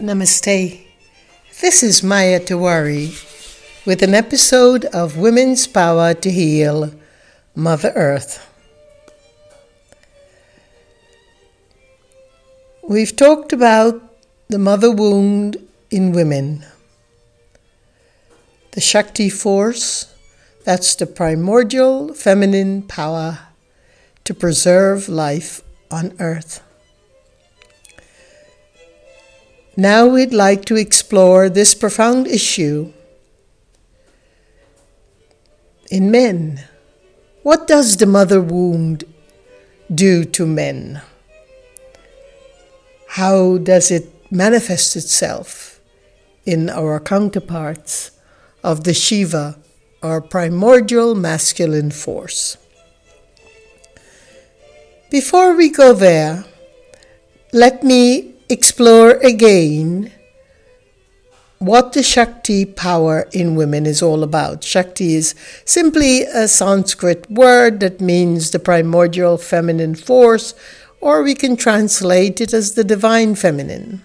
Namaste. This is Maya Tiwari with an episode of Women's Power to Heal Mother Earth. We've talked about the mother wound in women, the Shakti force, that's the primordial feminine power to preserve life on earth. Now we'd like to explore this profound issue in men. What does the mother wound do to men? How does it manifest itself in our counterparts of the Shiva, our primordial masculine force? Before we go there, let me explore again what the Shakti power in women is all about. Shakti is simply a Sanskrit word that means the primordial feminine force, or we can translate it as the divine feminine.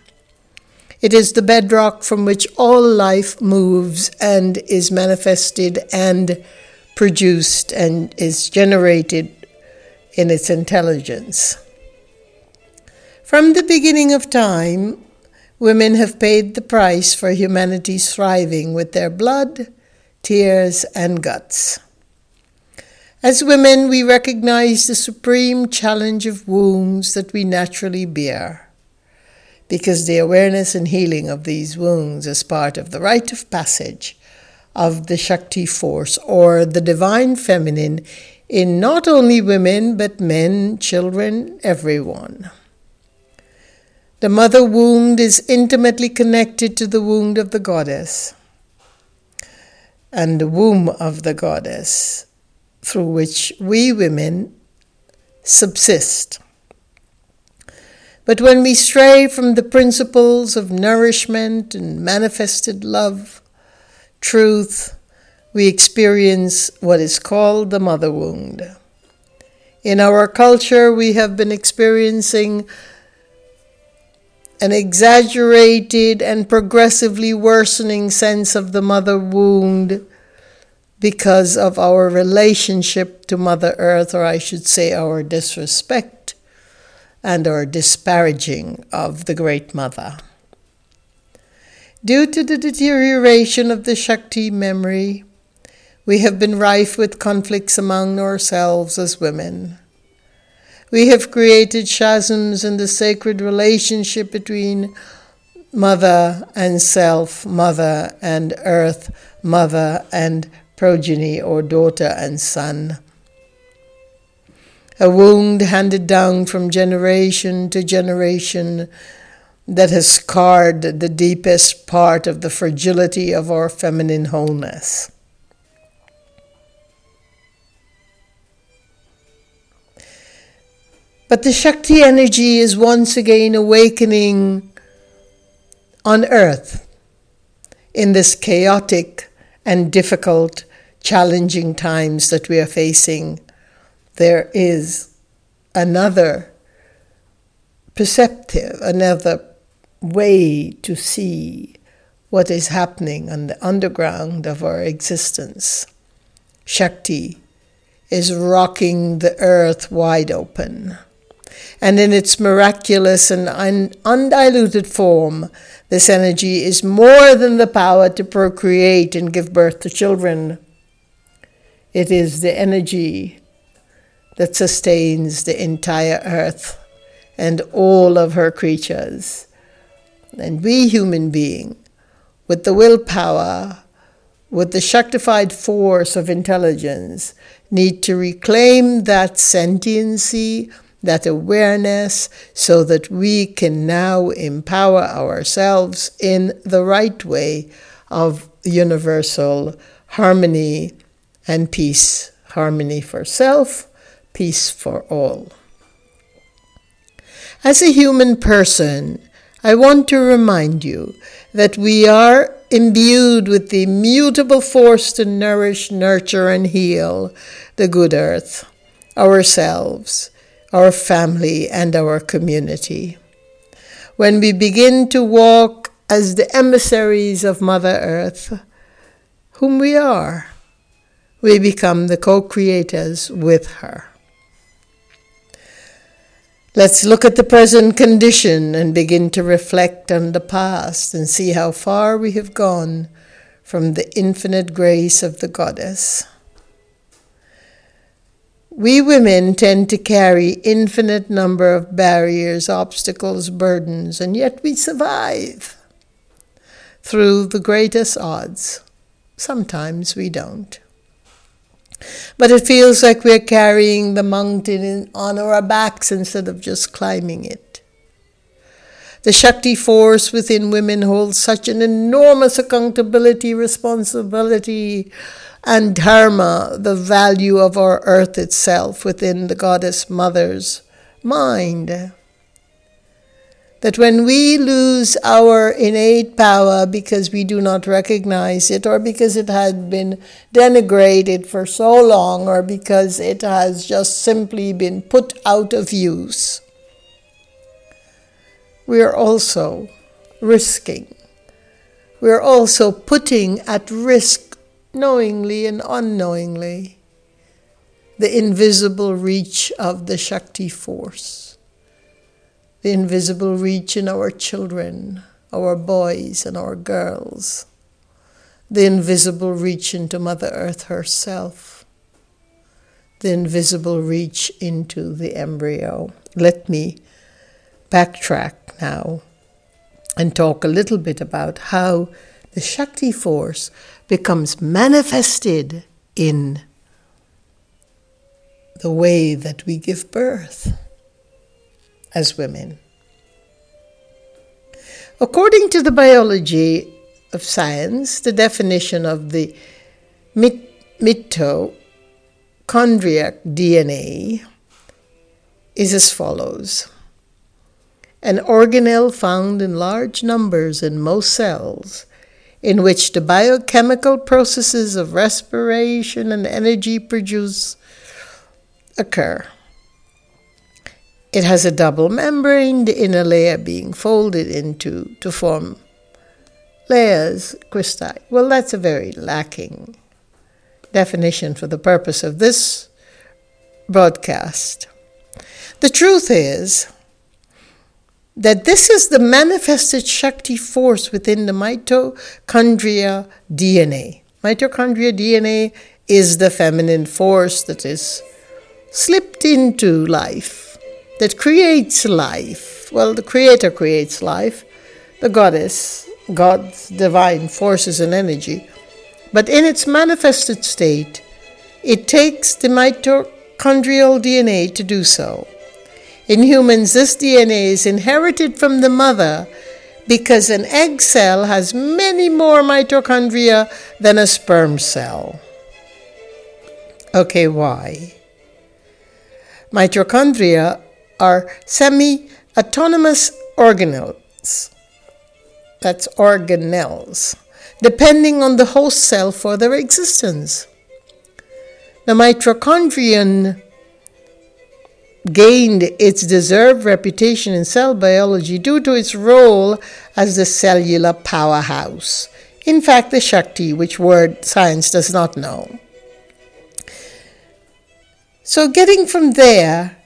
It is the bedrock from which all life moves and is manifested and produced and is generated in its intelligence. From the beginning of time, women have paid the price for humanity's thriving with their blood, tears, and guts. As women, we recognize the supreme challenge of wounds that we naturally bear, because the awareness and healing of these wounds is part of the rite of passage of the Shakti force or the divine feminine in not only women but men, children, everyone. The mother wound is intimately connected to the wound of the goddess and the womb of the goddess through which we women subsist. But when we stray from the principles of nourishment and manifested love, truth, we experience what is called the mother wound. In our culture, we have been experiencing an exaggerated and progressively worsening sense of the mother wound because of our relationship to Mother Earth, or I should say, our disrespect and our disparaging of the Great Mother. Due to the deterioration of the Shakti memory, we have been rife with conflicts among ourselves as women. We have created chasms in the sacred relationship between mother and self, mother and earth, mother and progeny, or daughter and son. A wound handed down from generation to generation that has scarred the deepest part of the fragility of our feminine wholeness. But the Shakti energy is once again awakening on earth in this chaotic and difficult, challenging times that we are facing. There is another perceptive, another way to see what is happening on the underground of our existence. Shakti is rocking the earth wide open and in its miraculous and un- undiluted form, this energy is more than the power to procreate and give birth to children. It is the energy that sustains the entire earth and all of her creatures. And we human beings, with the willpower, with the Shaktified force of intelligence, need to reclaim that sentiency that awareness so that we can now empower ourselves in the right way of universal harmony and peace. Harmony for self, peace for all. As a human person, I want to remind you that we are imbued with the immutable force to nourish, nurture, and heal the good earth, ourselves, our family, and our community. When we begin to walk as the emissaries of Mother Earth, whom we are, we become the co creators with her. Let's look at the present condition and begin to reflect on the past and see how far we have gone from the infinite grace of the Goddess. We women tend to carry infinite number of barriers, obstacles, burdens, and yet we survive through the greatest odds. Sometimes we don't. But it feels like we're carrying the mountain on our backs instead of just climbing it. The Shakti force within women holds such an enormous accountability, responsibility, and dharma, the value of our earth itself within the goddess mother's mind. That when we lose our innate power because we do not recognize it, or because it had been denigrated for so long, or because it has just simply been put out of use, we are also risking. We are also putting at risk knowingly and unknowingly, the invisible reach of the Shakti force, the invisible reach in our children, our boys and our girls, the invisible reach into Mother Earth herself, the invisible reach into the embryo. Let me backtrack now and talk a little bit about how the Shakti force becomes manifested in the way that we give birth as women. According to the biology of science, the definition of the mitochondriac DNA is as follows An organelle found in large numbers in most cells in which the biochemical processes of respiration and energy produce occur. It has a double membrane, the inner layer being folded into to form layers, cristae. Well, that's a very lacking definition for the purpose of this broadcast. The truth is that this is the manifested Shakti force within the mitochondria DNA. Mitochondria DNA is the feminine force that is slipped into life, that creates life. Well, the Creator creates life, the Goddess, God's divine forces and energy. But in its manifested state, it takes the mitochondrial DNA to do so. In humans, this DNA is inherited from the mother because an egg cell has many more mitochondria than a sperm cell. Okay, why? Mitochondria are semi autonomous organelles. That's organelles, depending on the host cell for their existence. The mitochondrion gained its deserved reputation in cell biology due to its role as the cellular powerhouse. In fact, the Shakti, which word science does not know. So, getting from there,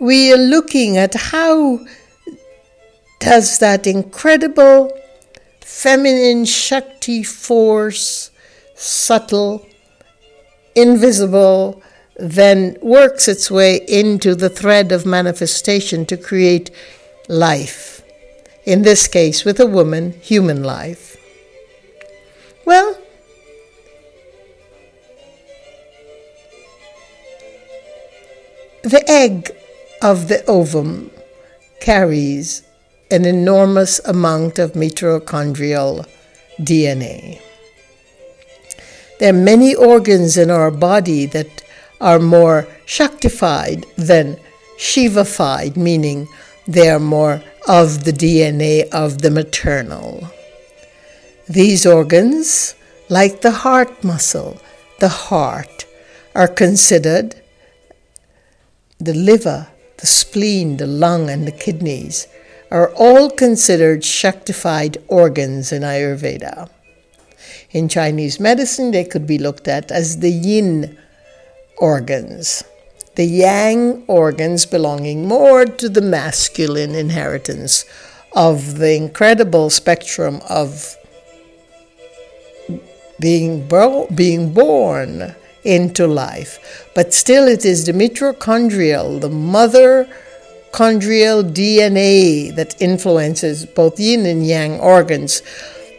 we are looking at how does that incredible feminine Shakti force, subtle, invisible, then works its way into the thread of manifestation to create life. In this case, with a woman, human life. Well, the egg of the ovum carries an enormous amount of mitochondrial DNA. There are many organs in our body that are more Shaktified than Shivafied, meaning they are more of the DNA of the maternal. These organs, like the heart muscle, the heart, are considered the liver, the spleen, the lung, and the kidneys are all considered Shaktified organs in Ayurveda. In Chinese medicine, they could be looked at as the yin organs, the yang organs belonging more to the masculine inheritance of the incredible spectrum of being, bo- being born into life. But still, it is the mitochondrial, the mother chondrial DNA that influences both yin and yang organs.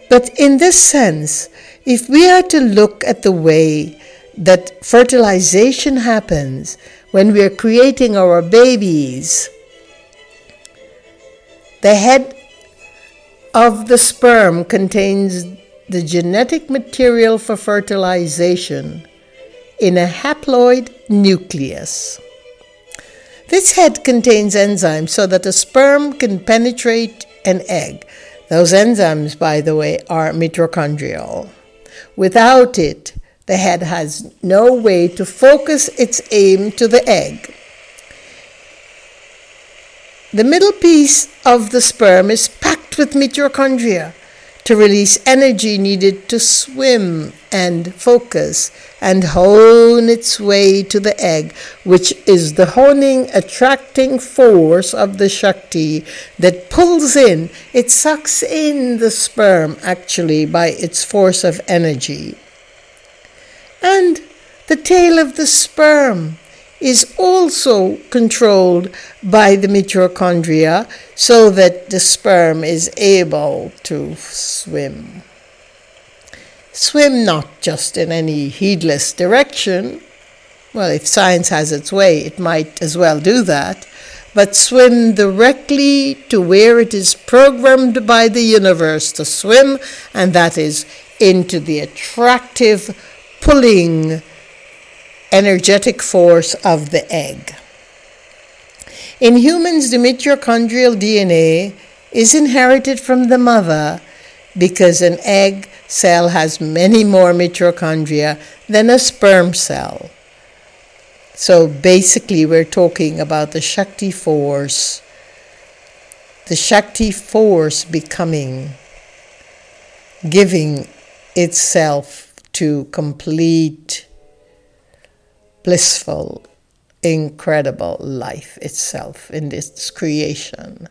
But in this sense, if we are to look at the way that fertilization happens when we are creating our babies, the head of the sperm contains the genetic material for fertilization in a haploid nucleus. This head contains enzymes so that a sperm can penetrate an egg. Those enzymes, by the way, are mitochondrial. Without it, the head has no way to focus its aim to the egg. The middle piece of the sperm is packed with mitochondria to release energy needed to swim and focus and hone its way to the egg, which is the honing, attracting force of the Shakti that pulls in, it sucks in the sperm actually by its force of energy. And the tail of the sperm is also controlled by the mitochondria so that the sperm is able to swim. Swim not just in any heedless direction. Well, if science has its way, it might as well do that. But swim directly to where it is programmed by the universe to swim, and that is into the attractive, pulling, energetic force of the egg. In humans, the mitochondrial DNA is inherited from the mother because an egg cell has many more mitochondria than a sperm cell. So basically, we're talking about the Shakti force, the Shakti force becoming, giving itself to complete blissful, incredible life itself in its creation,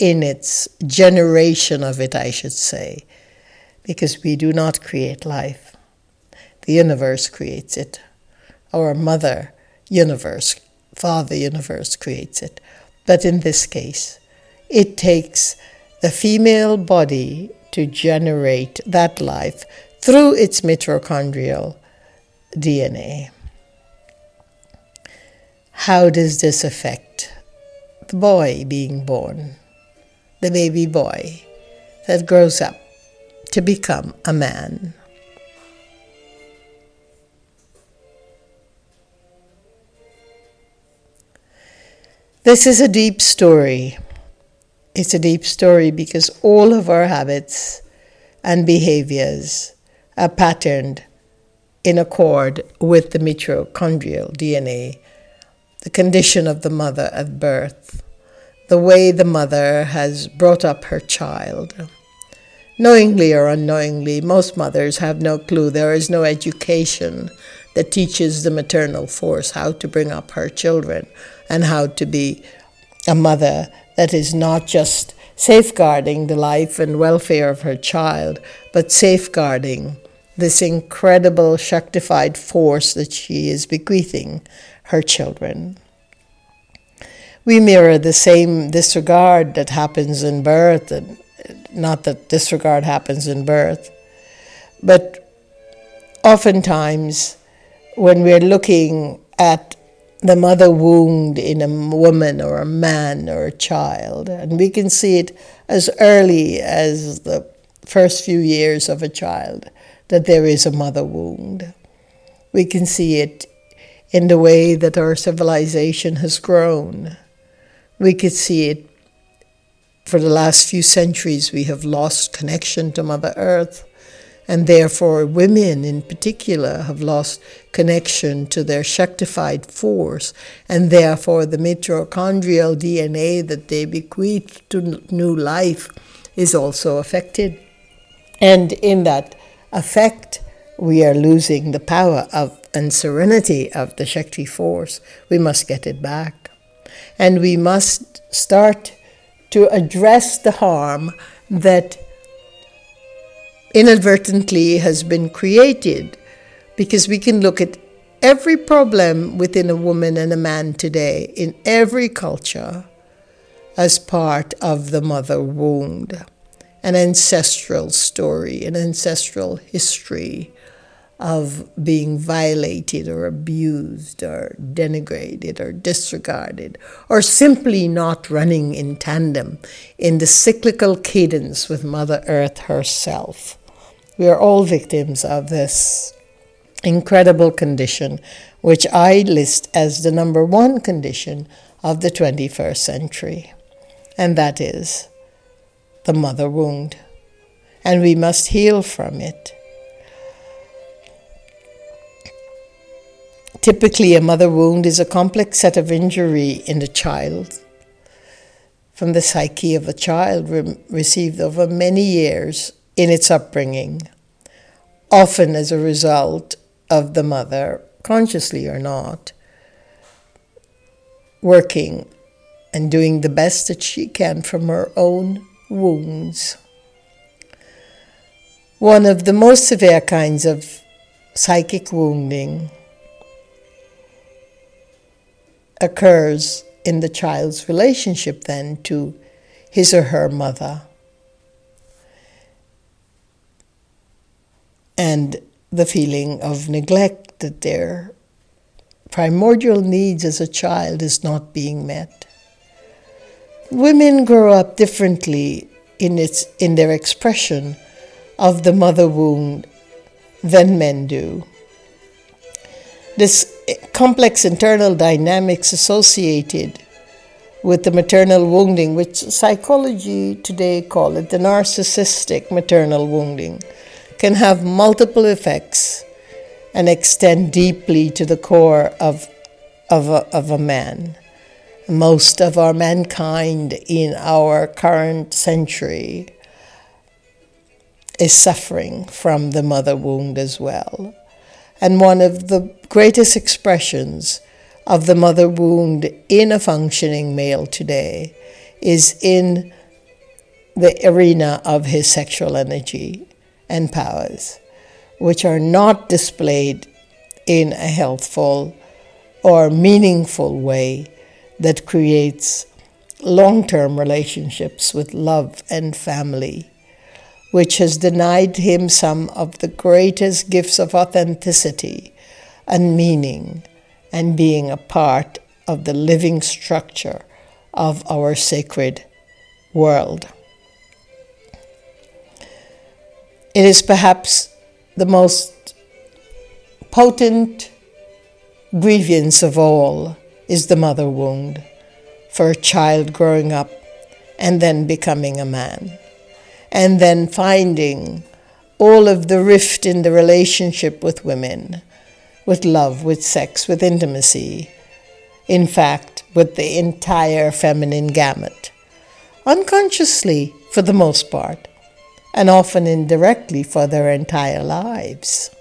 in its generation of it, I should say, because we do not create life. The universe creates it. Our mother universe, Father universe creates it. But in this case, it takes the female body to generate that life through its mitochondrial DNA. How does this affect the boy being born, the baby boy that grows up to become a man? This is a deep story. It's a deep story because all of our habits and behaviors are patterned in accord with the mitochondrial DNA the condition of the mother at birth, the way the mother has brought up her child. Knowingly or unknowingly, most mothers have no clue. There is no education that teaches the maternal force how to bring up her children and how to be a mother that is not just safeguarding the life and welfare of her child, but safeguarding this incredible Shaktified force that she is bequeathing her children. We mirror the same disregard that happens in birth, and not that disregard happens in birth, but oftentimes when we're looking at the mother wound in a woman or a man or a child, and we can see it as early as the first few years of a child that there is a mother wound. We can see it in the way that our civilization has grown. We could see it for the last few centuries. We have lost connection to Mother Earth, And therefore, women in particular have lost connection to their Shaktified force, and therefore, the mitochondrial DNA that they bequeath to new life is also affected. And in that effect, we are losing the power of and serenity of the Shakti force. We must get it back. And we must start to address the harm that inadvertently has been created because we can look at every problem within a woman and a man today in every culture as part of the mother wound, an ancestral story, an ancestral history of being violated or abused or denigrated or disregarded or simply not running in tandem in the cyclical cadence with Mother Earth herself. We are all victims of this incredible condition, which I list as the number one condition of the 21st century, and that is the mother wound. And we must heal from it. Typically, a mother wound is a complex set of injury in the child from the psyche of a child re- received over many years in its upbringing, often as a result of the mother, consciously or not, working and doing the best that she can from her own wounds. One of the most severe kinds of psychic wounding occurs in the child's relationship then to his or her mother. And the feeling of neglect that their primordial needs as a child is not being met. Women grow up differently in, its, in their expression of the mother wound than men do this complex internal dynamics associated with the maternal wounding, which psychology today call it the narcissistic maternal wounding, can have multiple effects and extend deeply to the core of, of, a, of a man. Most of our mankind in our current century is suffering from the mother wound as well. And one of the greatest expressions of the mother wound in a functioning male today is in the arena of his sexual energy and powers, which are not displayed in a healthful or meaningful way that creates long term relationships with love and family which has denied him some of the greatest gifts of authenticity and meaning and being a part of the living structure of our sacred world. It is perhaps the most potent grievance of all is the mother wound for a child growing up and then becoming a man and then finding all of the rift in the relationship with women, with love, with sex, with intimacy, in fact, with the entire feminine gamut, unconsciously for the most part, and often indirectly for their entire lives.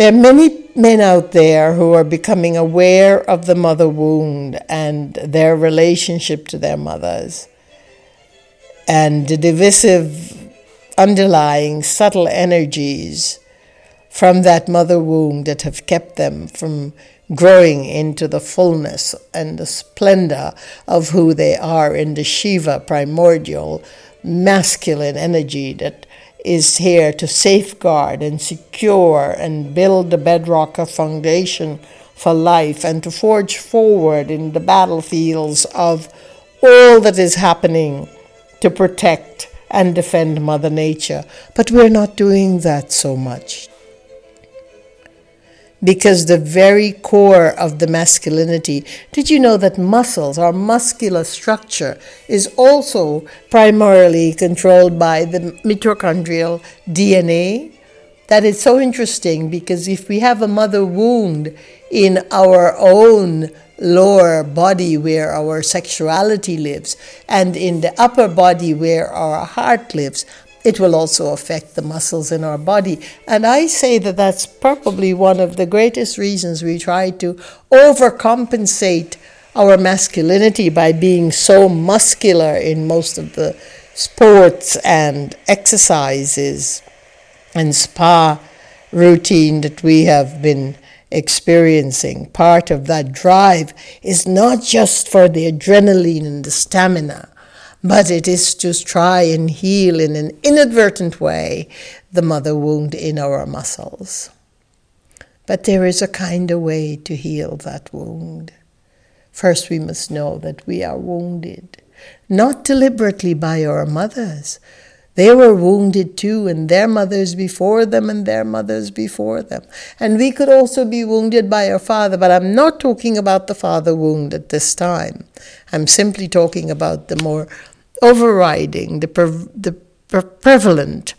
There are many men out there who are becoming aware of the mother wound and their relationship to their mothers. And the divisive underlying subtle energies from that mother womb that have kept them from growing into the fullness and the splendor of who they are in the Shiva primordial masculine energy that is here to safeguard and secure and build the bedrock of foundation for life and to forge forward in the battlefields of all that is happening to protect and defend Mother Nature, but we're not doing that so much. Because the very core of the masculinity. Did you know that muscles, our muscular structure, is also primarily controlled by the mitochondrial DNA? That is so interesting because if we have a mother wound in our own lower body where our sexuality lives and in the upper body where our heart lives, it will also affect the muscles in our body. And I say that that's probably one of the greatest reasons we try to overcompensate our masculinity by being so muscular in most of the sports and exercises and spa routine that we have been experiencing. Part of that drive is not just for the adrenaline and the stamina, but it is to try and heal in an inadvertent way the mother wound in our muscles. But there is a kinder way to heal that wound. First, we must know that we are wounded, not deliberately by our mothers. They were wounded too, and their mothers before them, and their mothers before them. And we could also be wounded by our father, but I'm not talking about the father wound at this time. I'm simply talking about the more overriding, the, pre- the pre- prevalent,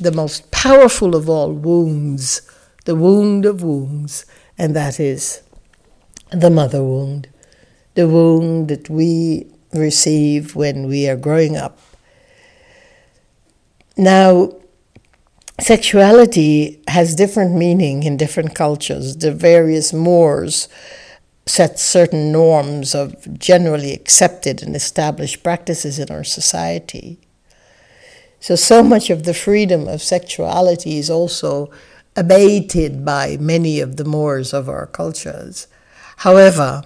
the most powerful of all wounds, the wound of wounds, and that is the mother wound, the wound that we receive when we are growing up. Now, sexuality has different meaning in different cultures. The various Moors set certain norms of generally accepted and established practices in our society. So, so much of the freedom of sexuality is also abated by many of the mores of our cultures. However,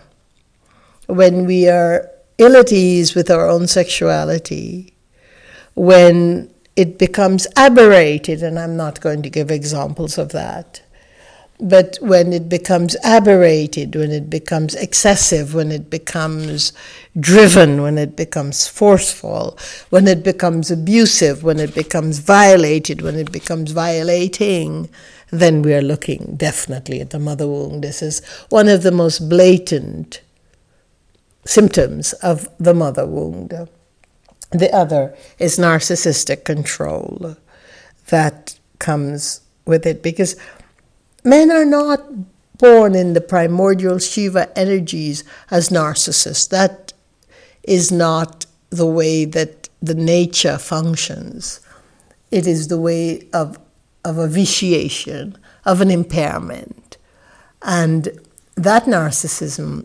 when we are ill at ease with our own sexuality, when it becomes aberrated, and I'm not going to give examples of that, but when it becomes aberrated, when it becomes excessive, when it becomes driven, when it becomes forceful, when it becomes abusive, when it becomes violated, when it becomes violating, then we are looking definitely at the mother wound. This is one of the most blatant symptoms of the mother wound. The other is narcissistic control that comes with it because Men are not born in the primordial Shiva energies as narcissists. That is not the way that the nature functions. It is the way of, of a vitiation, of an impairment. And that narcissism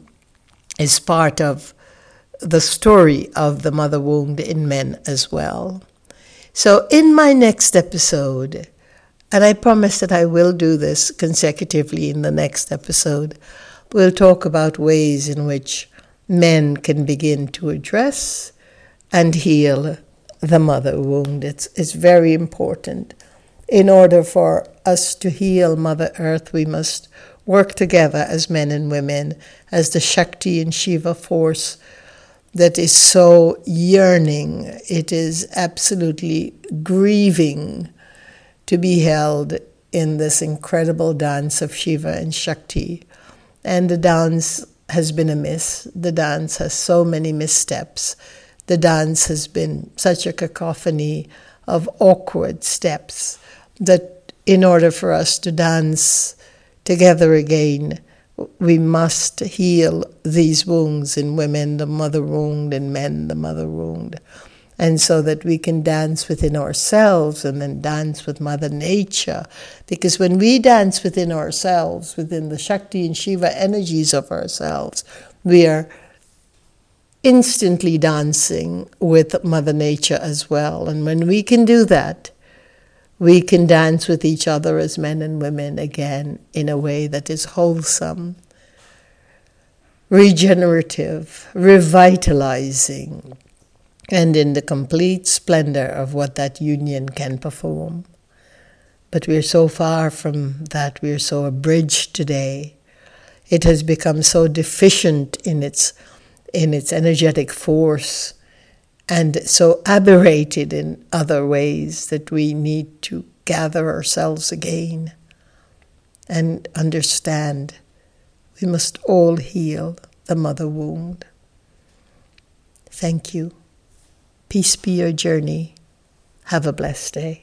is part of the story of the mother wound in men as well. So, in my next episode, and I promise that I will do this consecutively in the next episode. We'll talk about ways in which men can begin to address and heal the mother wound. It's, it's very important. In order for us to heal Mother Earth, we must work together as men and women, as the Shakti and Shiva force that is so yearning. It is absolutely grieving to be held in this incredible dance of Shiva and Shakti. And the dance has been a miss. The dance has so many missteps. The dance has been such a cacophony of awkward steps that in order for us to dance together again, we must heal these wounds in women, the mother wound, and men, the mother wound and so that we can dance within ourselves and then dance with Mother Nature. Because when we dance within ourselves, within the Shakti and Shiva energies of ourselves, we are instantly dancing with Mother Nature as well. And when we can do that, we can dance with each other as men and women again in a way that is wholesome, regenerative, revitalizing and in the complete splendor of what that union can perform. But we're so far from that, we're so abridged today. It has become so deficient in its, in its energetic force and so aberrated in other ways that we need to gather ourselves again. and understand we must all heal the mother wound. Thank you. Peace be your journey. Have a blessed day.